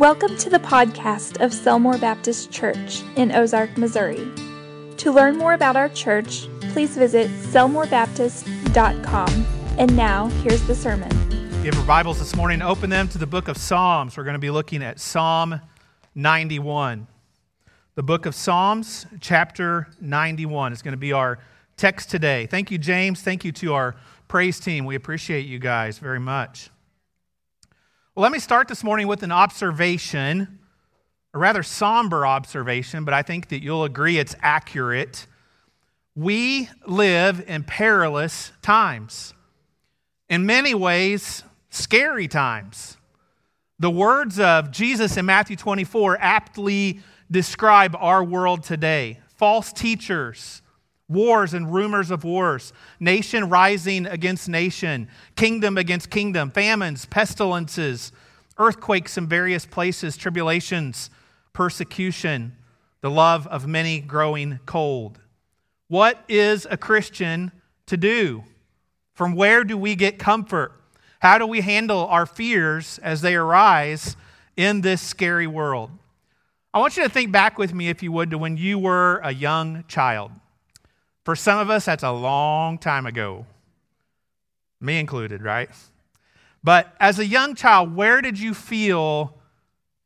Welcome to the podcast of Selmore Baptist Church in Ozark, Missouri. To learn more about our church, please visit selmorebaptist.com. And now, here's the sermon. If you have your Bibles this morning, open them to the book of Psalms. We're going to be looking at Psalm 91. The book of Psalms, chapter 91, is going to be our text today. Thank you, James. Thank you to our praise team. We appreciate you guys very much. Well, let me start this morning with an observation, a rather somber observation, but I think that you'll agree it's accurate. We live in perilous times. In many ways, scary times. The words of Jesus in Matthew 24 aptly describe our world today false teachers, wars and rumors of wars, nation rising against nation, kingdom against kingdom, famines, pestilences, earthquakes in various places, tribulations, persecution, the love of many growing cold. What is a Christian to do? From where do we get comfort? How do we handle our fears as they arise in this scary world? I want you to think back with me, if you would, to when you were a young child. For some of us, that's a long time ago, me included, right? But as a young child, where did you feel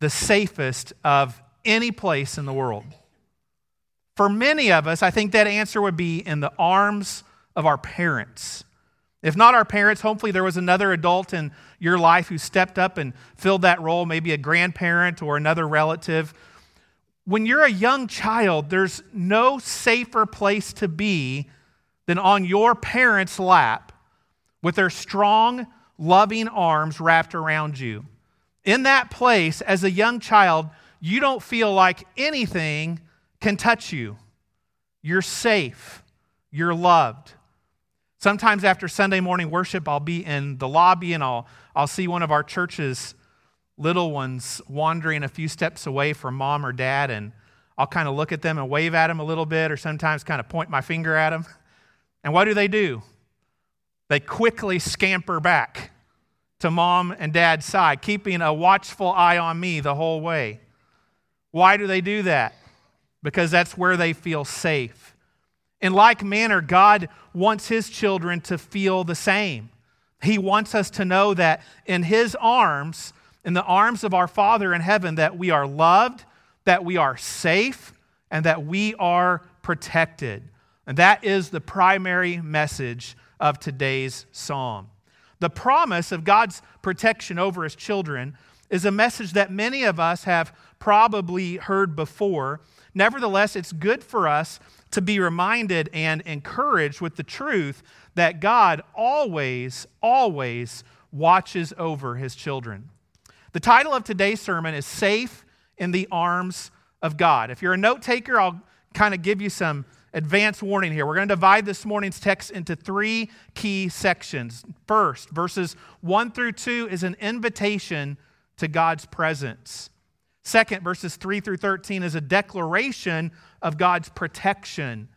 the safest of any place in the world? For many of us, I think that answer would be in the arms of our parents. If not our parents, hopefully there was another adult in your life who stepped up and filled that role, maybe a grandparent or another relative. When you're a young child, there's no safer place to be than on your parents' lap with their strong, loving arms wrapped around you. In that place, as a young child, you don't feel like anything can touch you. You're safe, you're loved. Sometimes after Sunday morning worship, I'll be in the lobby and I'll, I'll see one of our church's little ones wandering a few steps away from mom or dad, and I'll kind of look at them and wave at them a little bit, or sometimes kind of point my finger at them. And what do they do? They quickly scamper back to mom and dad's side, keeping a watchful eye on me the whole way. Why do they do that? Because that's where they feel safe. In like manner, God wants his children to feel the same. He wants us to know that in his arms, in the arms of our Father in heaven, that we are loved, that we are safe, and that we are protected. And that is the primary message of today's psalm. The promise of God's protection over his children is a message that many of us have probably heard before. Nevertheless, it's good for us to be reminded and encouraged with the truth that God always, always watches over his children. The title of today's sermon is Safe in the Arms of God. If you're a note taker, I'll kind of give you some advance warning here. We're going to divide this morning's text into three key sections. First, verses 1 through 2 is an invitation to God's presence. Second, verses 3 through 13 is a declaration of God's protection.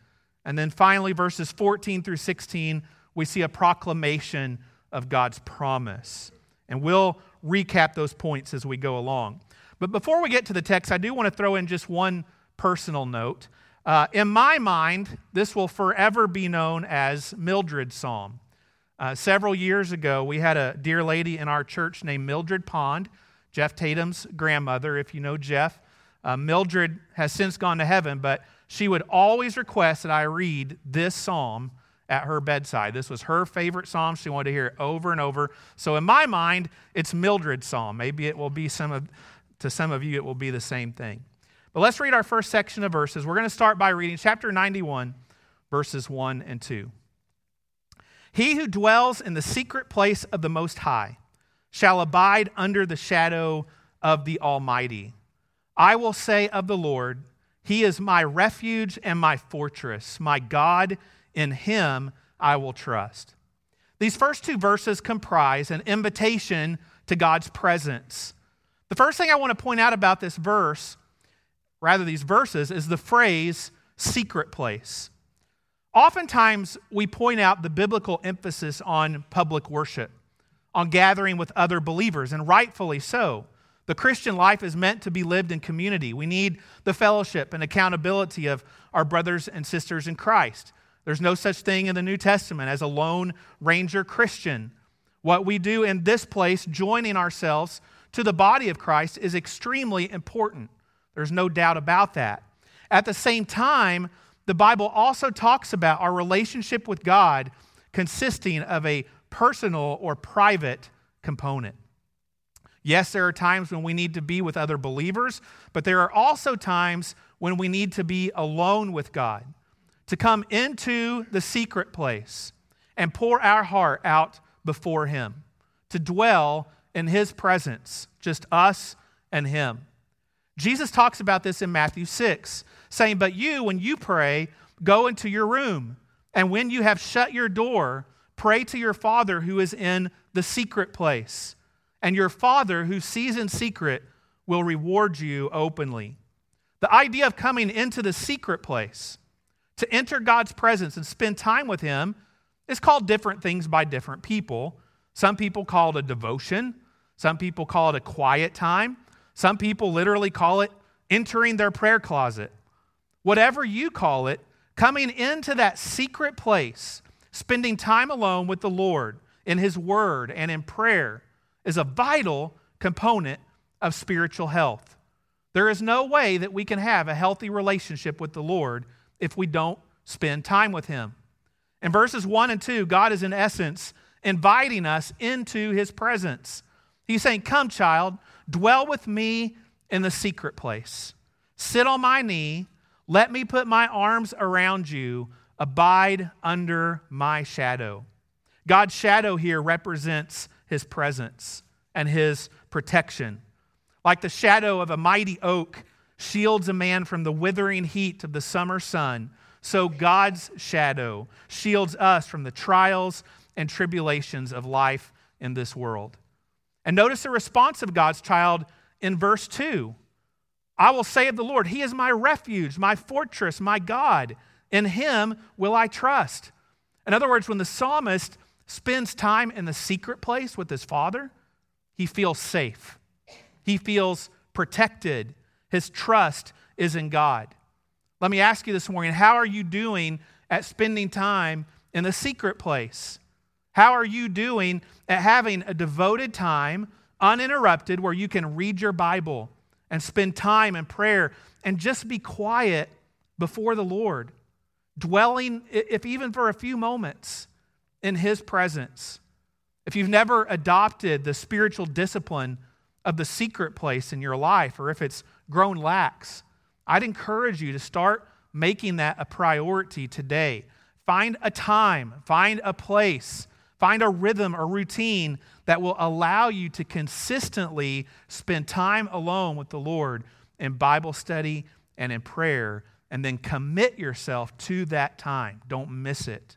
And then finally, verses 14 through 16, we see a proclamation of God's promise. And we'll recap those points as we go along. But before we get to the text, I do want to throw in just one personal note. Uh, in my mind, this will forever be known as Mildred's Psalm. Uh, several years ago, we had a dear lady in our church named Mildred Pond. Jeff Tatum's grandmother, if you know Jeff. Uh, Mildred has since gone to heaven, but she would always request that I read this psalm at her bedside. This was her favorite psalm. She wanted to hear it over and over. So in my mind, it's Mildred's psalm. Maybe it will be some of, to some of you, it will be the same thing. But let's read our first section of verses. We're going to start by reading chapter 91, verses 1 and 2. He who dwells in the secret place of the Most High shall abide under the shadow of the Almighty. I will say of the Lord, He is my refuge and my fortress, my God, in Him I will trust. These first two verses comprise an invitation to God's presence. The first thing I want to point out about this verse, rather, these verses, is the phrase secret place. Oftentimes, we point out the biblical emphasis on public worship on gathering with other believers, and rightfully so. The Christian life is meant to be lived in community. We need the fellowship and accountability of our brothers and sisters in Christ. There's no such thing in the New Testament as a lone ranger Christian. What we do in this place, joining ourselves to the body of Christ, is extremely important. There's no doubt about that. At the same time, the Bible also talks about our relationship with God consisting of a personal or private component. Yes, there are times when we need to be with other believers, but there are also times when we need to be alone with God, to come into the secret place and pour our heart out before Him, to dwell in His presence, just us and Him. Jesus talks about this in Matthew 6, saying, But you, when you pray, go into your room, and when you have shut your door, pray to your Father who is in the secret place and your Father who sees in secret will reward you openly. The idea of coming into the secret place, to enter God's presence and spend time with Him, is called different things by different people. Some people call it a devotion, some people call it a quiet time, some people literally call it entering their prayer closet. Whatever you call it, coming into that secret place, spending time alone with the Lord in His Word and in prayer is a vital component of spiritual health. There is no way that we can have a healthy relationship with the Lord if we don't spend time with Him. In verses 1 and 2, God is in essence inviting us into His presence. He's saying, Come, child, dwell with me in the secret place. Sit on my knee. Let me put my arms around you. Abide under my shadow. God's shadow here represents his presence and his protection. Like the shadow of a mighty oak shields a man from the withering heat of the summer sun, so God's shadow shields us from the trials and tribulations of life in this world. And notice the response of God's child in verse 2. I will say of the Lord, He is my refuge, my fortress, my God. In Him will I trust. In other words, when the psalmist spends time in the secret place with his father, he feels safe. He feels protected. His trust is in God. Let me ask you this morning how are you doing at spending time in the secret place? How are you doing at having a devoted time, uninterrupted, where you can read your Bible and spend time in prayer and just be quiet before the Lord, dwelling, if even for a few moments, in His presence. If you've never adopted the spiritual discipline of the secret place in your life, or if it's grown lax, I'd encourage you to start making that a priority today. Find a time, find a place, find a rhythm or routine that will allow you to consistently spend time alone with the Lord in Bible study and in prayer, and then commit yourself to that time. Don't miss it.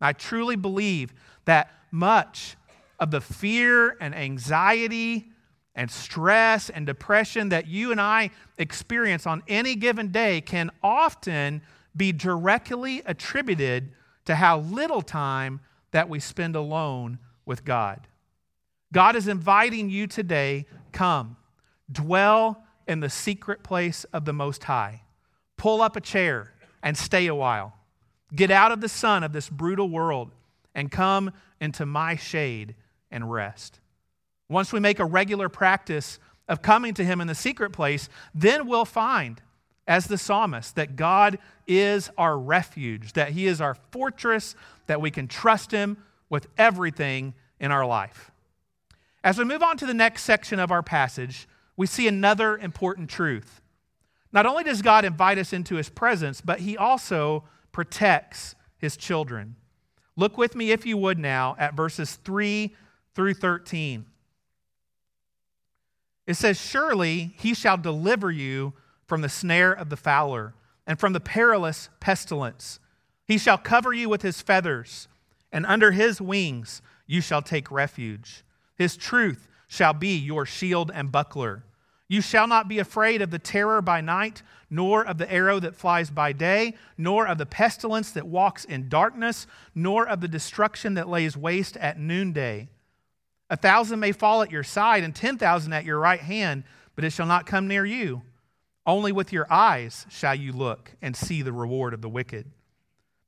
I truly believe that much of the fear and anxiety and stress and depression that you and I experience on any given day can often be directly attributed to how little time that we spend alone with God. God is inviting you today come, dwell in the secret place of the Most High, pull up a chair and stay a while. Get out of the sun of this brutal world and come into my shade and rest. Once we make a regular practice of coming to Him in the secret place, then we'll find, as the psalmist, that God is our refuge, that He is our fortress, that we can trust Him with everything in our life. As we move on to the next section of our passage, we see another important truth. Not only does God invite us into His presence, but He also protects his children. Look with me, if you would, now at verses 3 through 13. It says, Surely he shall deliver you from the snare of the fowler and from the perilous pestilence. He shall cover you with his feathers, and under his wings you shall take refuge. His truth shall be your shield and buckler. You shall not be afraid of the terror by night, nor of the arrow that flies by day, nor of the pestilence that walks in darkness, nor of the destruction that lays waste at noonday. A thousand may fall at your side, and ten thousand at your right hand, but it shall not come near you. Only with your eyes shall you look and see the reward of the wicked.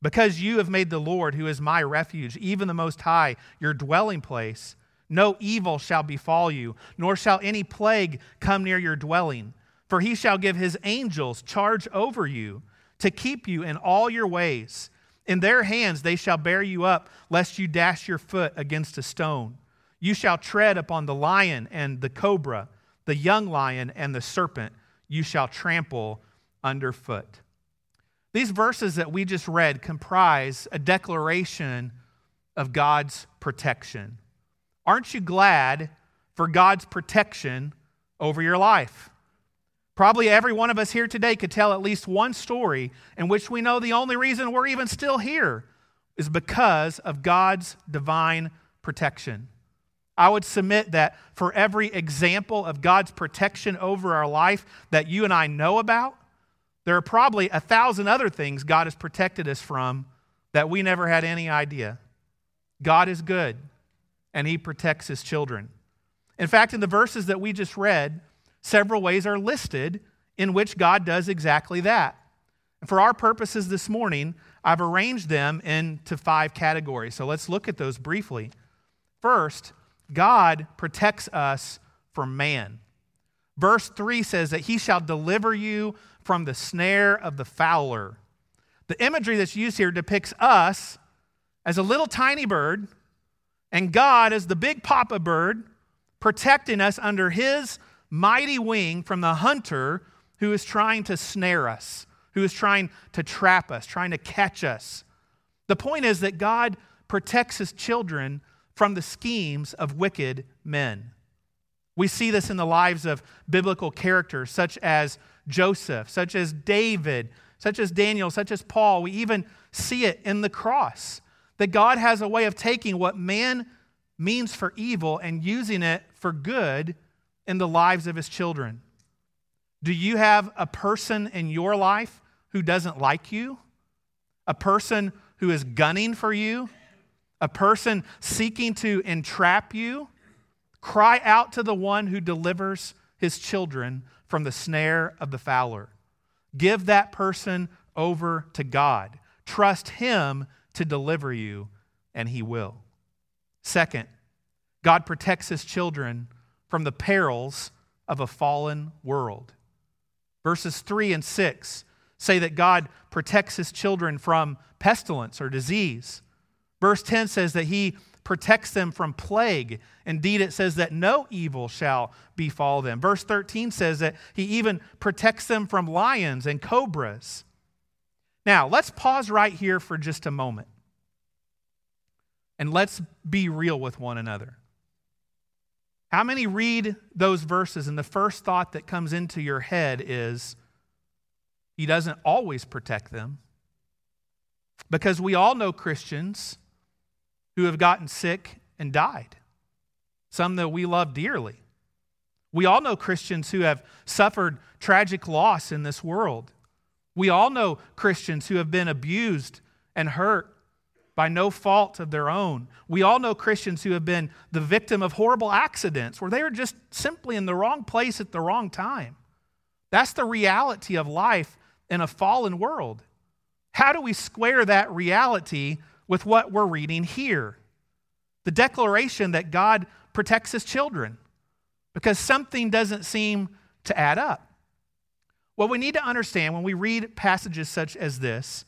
Because you have made the Lord, who is my refuge, even the Most High, your dwelling place, no evil shall befall you, nor shall any plague come near your dwelling. For he shall give his angels charge over you to keep you in all your ways. In their hands they shall bear you up, lest you dash your foot against a stone. You shall tread upon the lion and the cobra, the young lion and the serpent you shall trample underfoot. These verses that we just read comprise a declaration of God's protection. Aren't you glad for God's protection over your life? Probably every one of us here today could tell at least one story in which we know the only reason we're even still here is because of God's divine protection. I would submit that for every example of God's protection over our life that you and I know about, there are probably a thousand other things God has protected us from that we never had any idea. God is good, and He protects His children. In fact, in the verses that we just read, several ways are listed in which God does exactly that. And for our purposes this morning, I've arranged them into five categories. So let's look at those briefly. First, God protects us from man. Verse 3 says that he shall deliver you from the snare of the fowler. The imagery that's used here depicts us as a little tiny bird and God as the big papa bird protecting us under his mighty wing from the hunter who is trying to snare us, who is trying to trap us, trying to catch us. The point is that God protects his children from the schemes of wicked men. We see this in the lives of biblical characters such as Joseph, such as David, such as Daniel, such as Paul. We even see it in the cross that God has a way of taking what man means for evil and using it for good in the lives of his children. Do you have a person in your life who doesn't like you? A person who is gunning for you? A person seeking to entrap you, cry out to the one who delivers his children from the snare of the fowler. Give that person over to God. Trust him to deliver you, and he will. Second, God protects his children from the perils of a fallen world. Verses 3 and 6 say that God protects his children from pestilence or disease. Verse 10 says that he protects them from plague. Indeed, it says that no evil shall befall them. Verse 13 says that he even protects them from lions and cobras. Now, let's pause right here for just a moment. And let's be real with one another. How many read those verses and the first thought that comes into your head is, He doesn't always protect them? Because we all know Christians who have gotten sick and died, some that we love dearly. We all know Christians who have suffered tragic loss in this world. We all know Christians who have been abused and hurt by no fault of their own. We all know Christians who have been the victim of horrible accidents where they were just simply in the wrong place at the wrong time. That's the reality of life in a fallen world. How do we square that reality with what we're reading here the declaration that God protects his children because something doesn't seem to add up. What we need to understand when we read passages such as this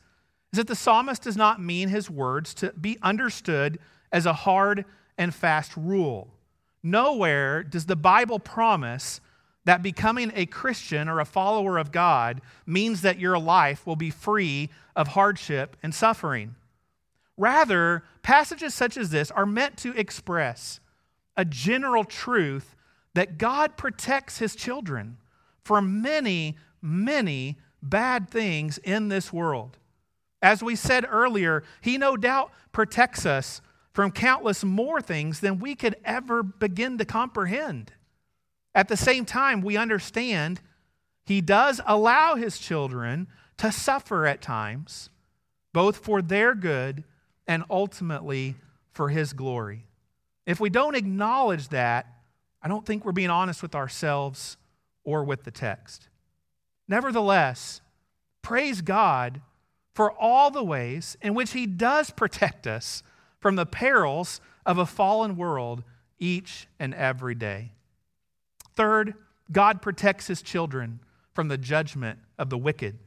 is that the psalmist does not mean his words to be understood as a hard and fast rule. Nowhere does the Bible promise that becoming a Christian or a follower of God means that your life will be free of hardship and suffering. Rather, passages such as this are meant to express a general truth that God protects his children from many, many bad things in this world. As we said earlier, he no doubt protects us from countless more things than we could ever begin to comprehend. At the same time, we understand he does allow his children to suffer at times, both for their good and ultimately for His glory. If we don't acknowledge that, I don't think we're being honest with ourselves or with the text. Nevertheless, praise God for all the ways in which He does protect us from the perils of a fallen world each and every day. Third, God protects His children from the judgment of the wicked.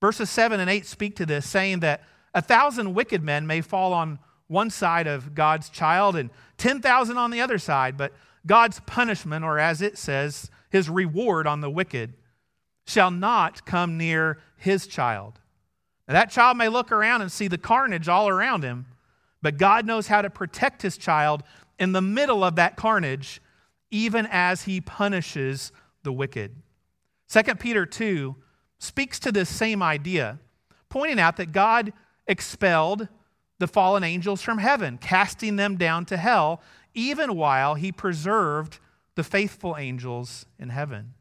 Verses 7 and 8 speak to this, saying that a thousand wicked men may fall on one side of God's child and 10,000 on the other side, but God's punishment, or as it says, his reward on the wicked, shall not come near his child. Now, that child may look around and see the carnage all around him, but God knows how to protect his child in the middle of that carnage, even as he punishes the wicked. 2 Peter 2 speaks to this same idea, pointing out that God expelled the fallen angels from heaven, casting them down to hell, even while he preserved the faithful angels in heaven.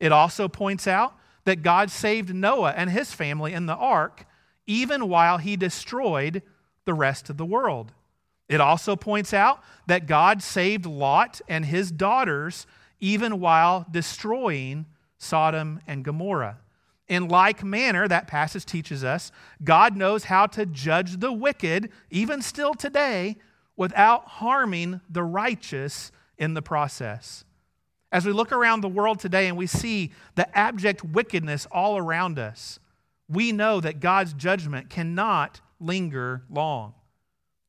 It also points out that God saved Noah and his family in the ark, even while he destroyed the rest of the world. It also points out that God saved Lot and his daughters, even while destroying Sodom and Gomorrah. In like manner, that passage teaches us, God knows how to judge the wicked, even still today, without harming the righteous in the process. As we look around the world today and we see the abject wickedness all around us, we know that God's judgment cannot linger long,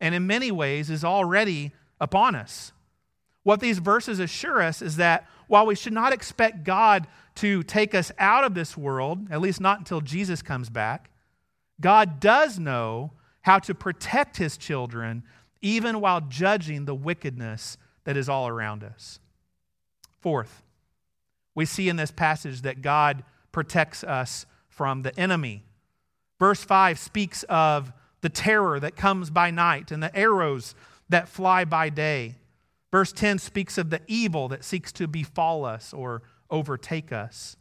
and in many ways is already upon us. What these verses assure us is that while we should not expect God to take us out of this world, at least not until Jesus comes back, God does know how to protect his children even while judging the wickedness that is all around us. Fourth, we see in this passage that God protects us from the enemy. Verse 5 speaks of the terror that comes by night and the arrows that fly by day. Verse 10 speaks of the evil that seeks to befall us or overtake us.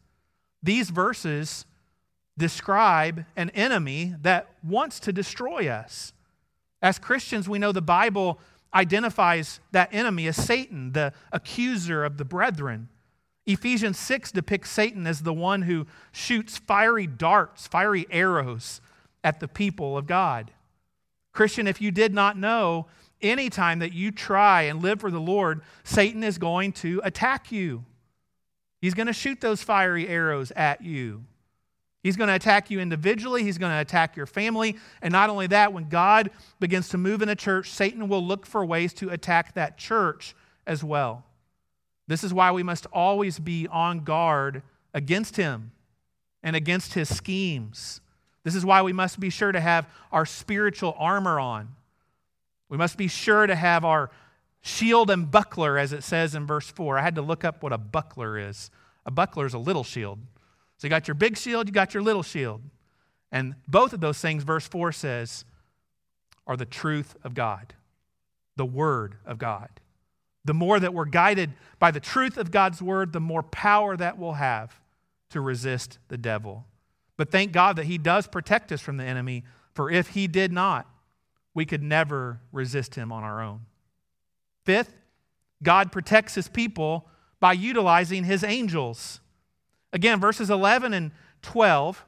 These verses describe an enemy that wants to destroy us. As Christians, we know the Bible identifies that enemy as Satan, the accuser of the brethren. Ephesians 6 depicts Satan as the one who shoots fiery darts, fiery arrows at the people of God. Christian, if you did not know, anytime that you try and live for the Lord, Satan is going to attack you. He's going to shoot those fiery arrows at you. He's going to attack you individually. He's going to attack your family. And not only that, when God begins to move in a church, Satan will look for ways to attack that church as well. This is why we must always be on guard against him and against his schemes. This is why we must be sure to have our spiritual armor on. We must be sure to have our shield and buckler, as it says in verse 4. I had to look up what a buckler is. A buckler is a little shield. So you got your big shield, you got your little shield. And both of those things, verse 4 says, are the truth of God, the Word of God. The more that we're guided by the truth of God's Word, the more power that we'll have to resist the devil. But thank God that He does protect us from the enemy, for if He did not, we could never resist Him on our own. Fifth, God protects his people by utilizing his angels. Again, verses 11 and 12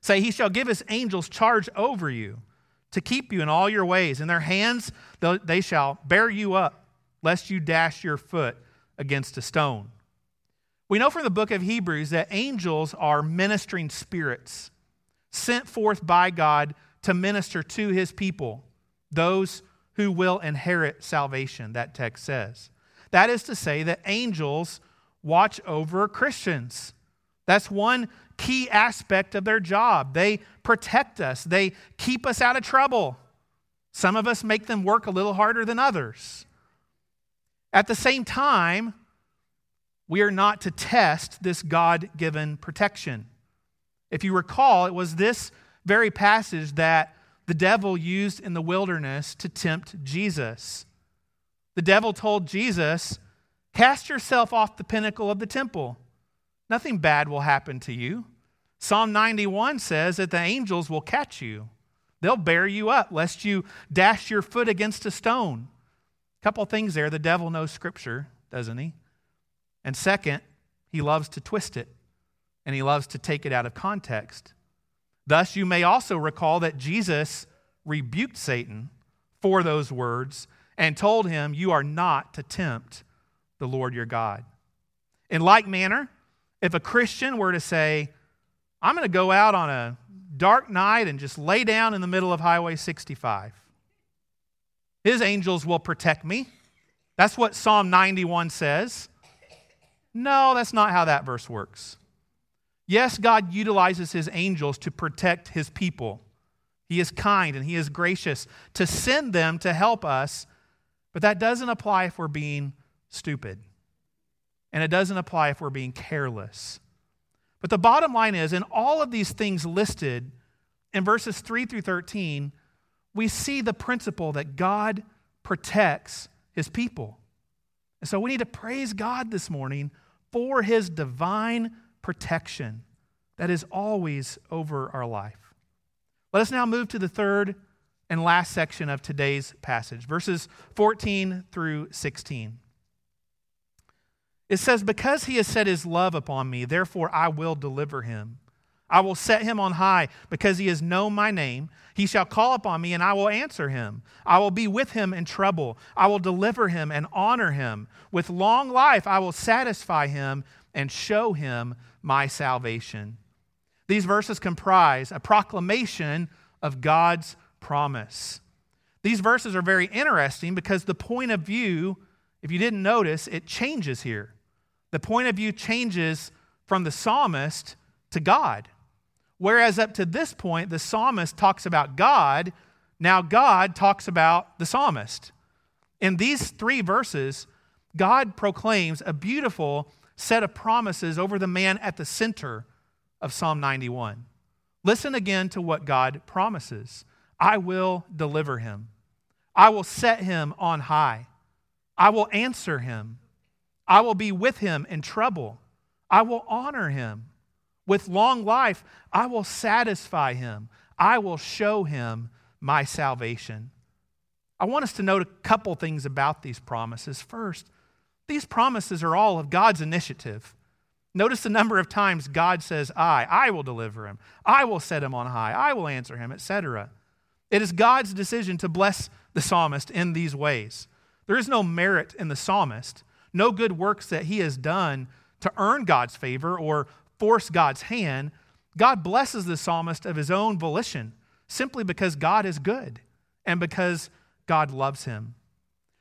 say, He shall give his angels charge over you to keep you in all your ways. In their hands they shall bear you up, lest you dash your foot against a stone. We know from the book of Hebrews that angels are ministering spirits sent forth by God to minister to his people, those who will inherit salvation, that text says. That is to say, that angels watch over Christians. That's one key aspect of their job. They protect us, they keep us out of trouble. Some of us make them work a little harder than others. At the same time, we are not to test this God given protection. If you recall, it was this very passage that the devil used in the wilderness to tempt Jesus. The devil told Jesus, Cast yourself off the pinnacle of the temple. Nothing bad will happen to you. Psalm 91 says that the angels will catch you. They'll bear you up lest you dash your foot against a stone. A couple things there. The devil knows scripture, doesn't he? And second, he loves to twist it and he loves to take it out of context. Thus, you may also recall that Jesus rebuked Satan for those words and told him, You are not to tempt the Lord your God. In like manner, if a Christian were to say, I'm going to go out on a dark night and just lay down in the middle of Highway 65, his angels will protect me. That's what Psalm 91 says. No, that's not how that verse works. Yes, God utilizes his angels to protect his people. He is kind and he is gracious to send them to help us, but that doesn't apply if we're being stupid. And it doesn't apply if we're being careless. But the bottom line is in all of these things listed in verses 3 through 13, we see the principle that God protects his people. And so we need to praise God this morning for his divine protection that is always over our life. Let us now move to the third and last section of today's passage, verses 14 through 16. It says, Because he has set his love upon me, therefore I will deliver him. I will set him on high because he has known my name. He shall call upon me, and I will answer him. I will be with him in trouble. I will deliver him and honor him. With long life, I will satisfy him and show him my salvation. These verses comprise a proclamation of God's promise. These verses are very interesting because the point of view, if you didn't notice, it changes here. The point of view changes from the psalmist to God. Whereas up to this point, the psalmist talks about God, now God talks about the psalmist. In these three verses, God proclaims a beautiful set of promises over the man at the center of Psalm 91. Listen again to what God promises I will deliver him, I will set him on high, I will answer him, I will be with him in trouble, I will honor him. With long life, I will satisfy him. I will show him my salvation. I want us to note a couple things about these promises. First, these promises are all of God's initiative. Notice the number of times God says, I, I will deliver him, I will set him on high, I will answer him, etc. It is God's decision to bless the psalmist in these ways. There is no merit in the psalmist, no good works that he has done to earn God's favor or force God's hand, God blesses the psalmist of his own volition simply because God is good and because God loves him.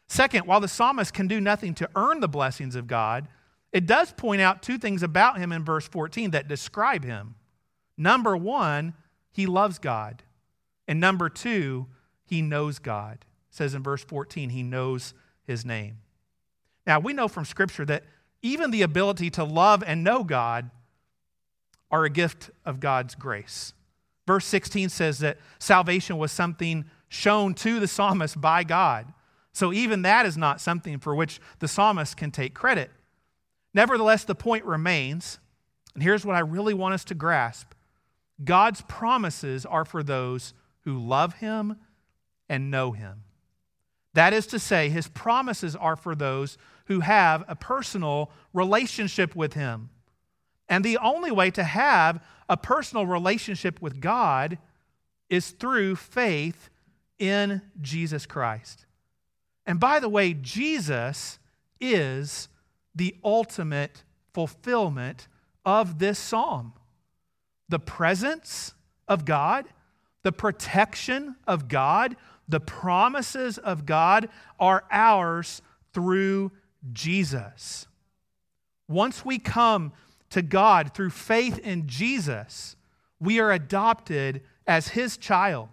Second, while the psalmist can do nothing to earn the blessings of God, it does point out two things about him in verse 14 that describe him. Number one, he loves God. And number two, he knows God. It says in verse 14, he knows his name. Now, we know from Scripture that even the ability to love and know God are a gift of God's grace. Verse 16 says that salvation was something shown to the psalmist by God. So even that is not something for which the psalmist can take credit. Nevertheless, the point remains, and here's what I really want us to grasp God's promises are for those who love him and know him. That is to say, his promises are for those who have a personal relationship with him. And the only way to have a personal relationship with God is through faith in Jesus Christ. And by the way, Jesus is the ultimate fulfillment of this psalm. The presence of God, the protection of God, the promises of God are ours through Jesus. Once we come to God through faith in Jesus, we are adopted as His child.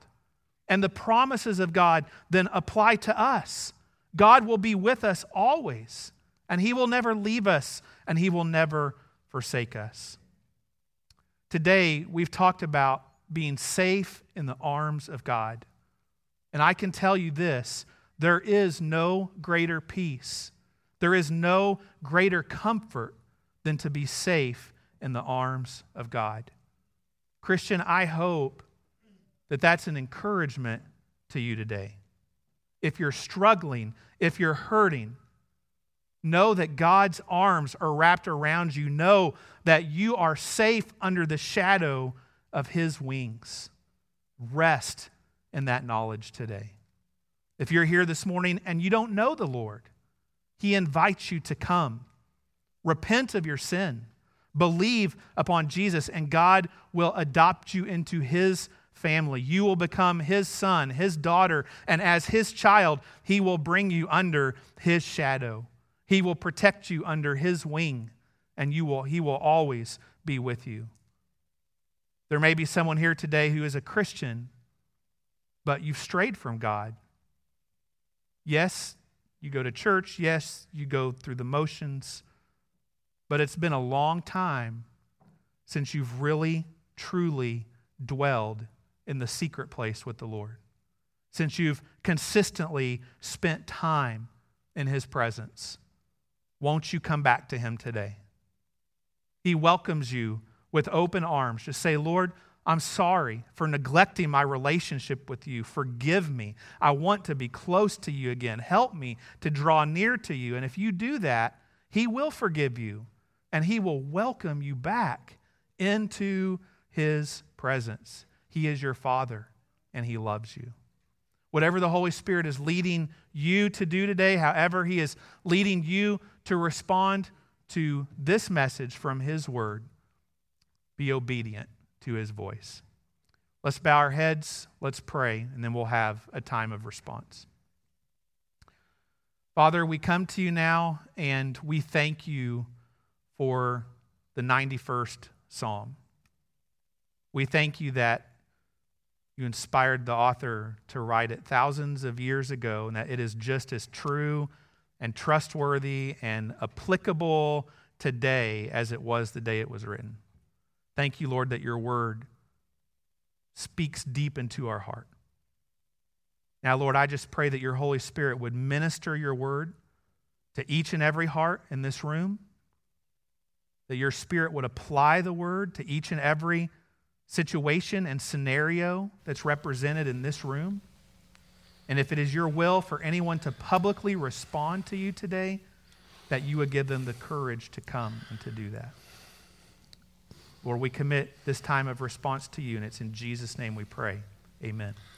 And the promises of God then apply to us. God will be with us always, and He will never leave us, and He will never forsake us. Today, we've talked about being safe in the arms of God. And I can tell you this there is no greater peace, there is no greater comfort than to be safe in the arms of God. Christian, I hope that that's an encouragement to you today. If you're struggling, if you're hurting, Know that God's arms are wrapped around you. Know that you are safe under the shadow of his wings. Rest in that knowledge today. If you're here this morning and you don't know the Lord, he invites you to come. Repent of your sin. Believe upon Jesus, and God will adopt you into his family. You will become his son, his daughter, and as his child, he will bring you under his shadow. He will protect you under his wing, and you will, he will always be with you. There may be someone here today who is a Christian, but you've strayed from God. Yes, you go to church. Yes, you go through the motions. But it's been a long time since you've really, truly dwelled in the secret place with the Lord, since you've consistently spent time in His presence. Won't you come back to Him today? He welcomes you with open arms. Just say, Lord, I'm sorry for neglecting my relationship with you. Forgive me. I want to be close to you again. Help me to draw near to you. And if you do that, He will forgive you and He will welcome you back into His presence. He is your Father and He loves you. Whatever the Holy Spirit is leading you to do today, however He is leading you to respond to this message from His Word, be obedient to his voice. Let's bow our heads, let's pray, and then we'll have a time of response. Father, we come to you now and we thank you for the 91st Psalm. We thank you that you inspired the author to write it thousands of years ago and that it is just as true and trustworthy and applicable today as it was the day it was written. Thank you, Lord, that your word speaks deep into our heart. Now, Lord, I just pray that your Holy Spirit would minister your word to each and every heart in this room, that your Spirit would apply the word to each and every situation and scenario that's represented in this room. And if it is your will for anyone to publicly respond to you today, that you would give them the courage to come and to do that. Lord, we commit this time of response to you, and it's in Jesus' name we pray. Amen.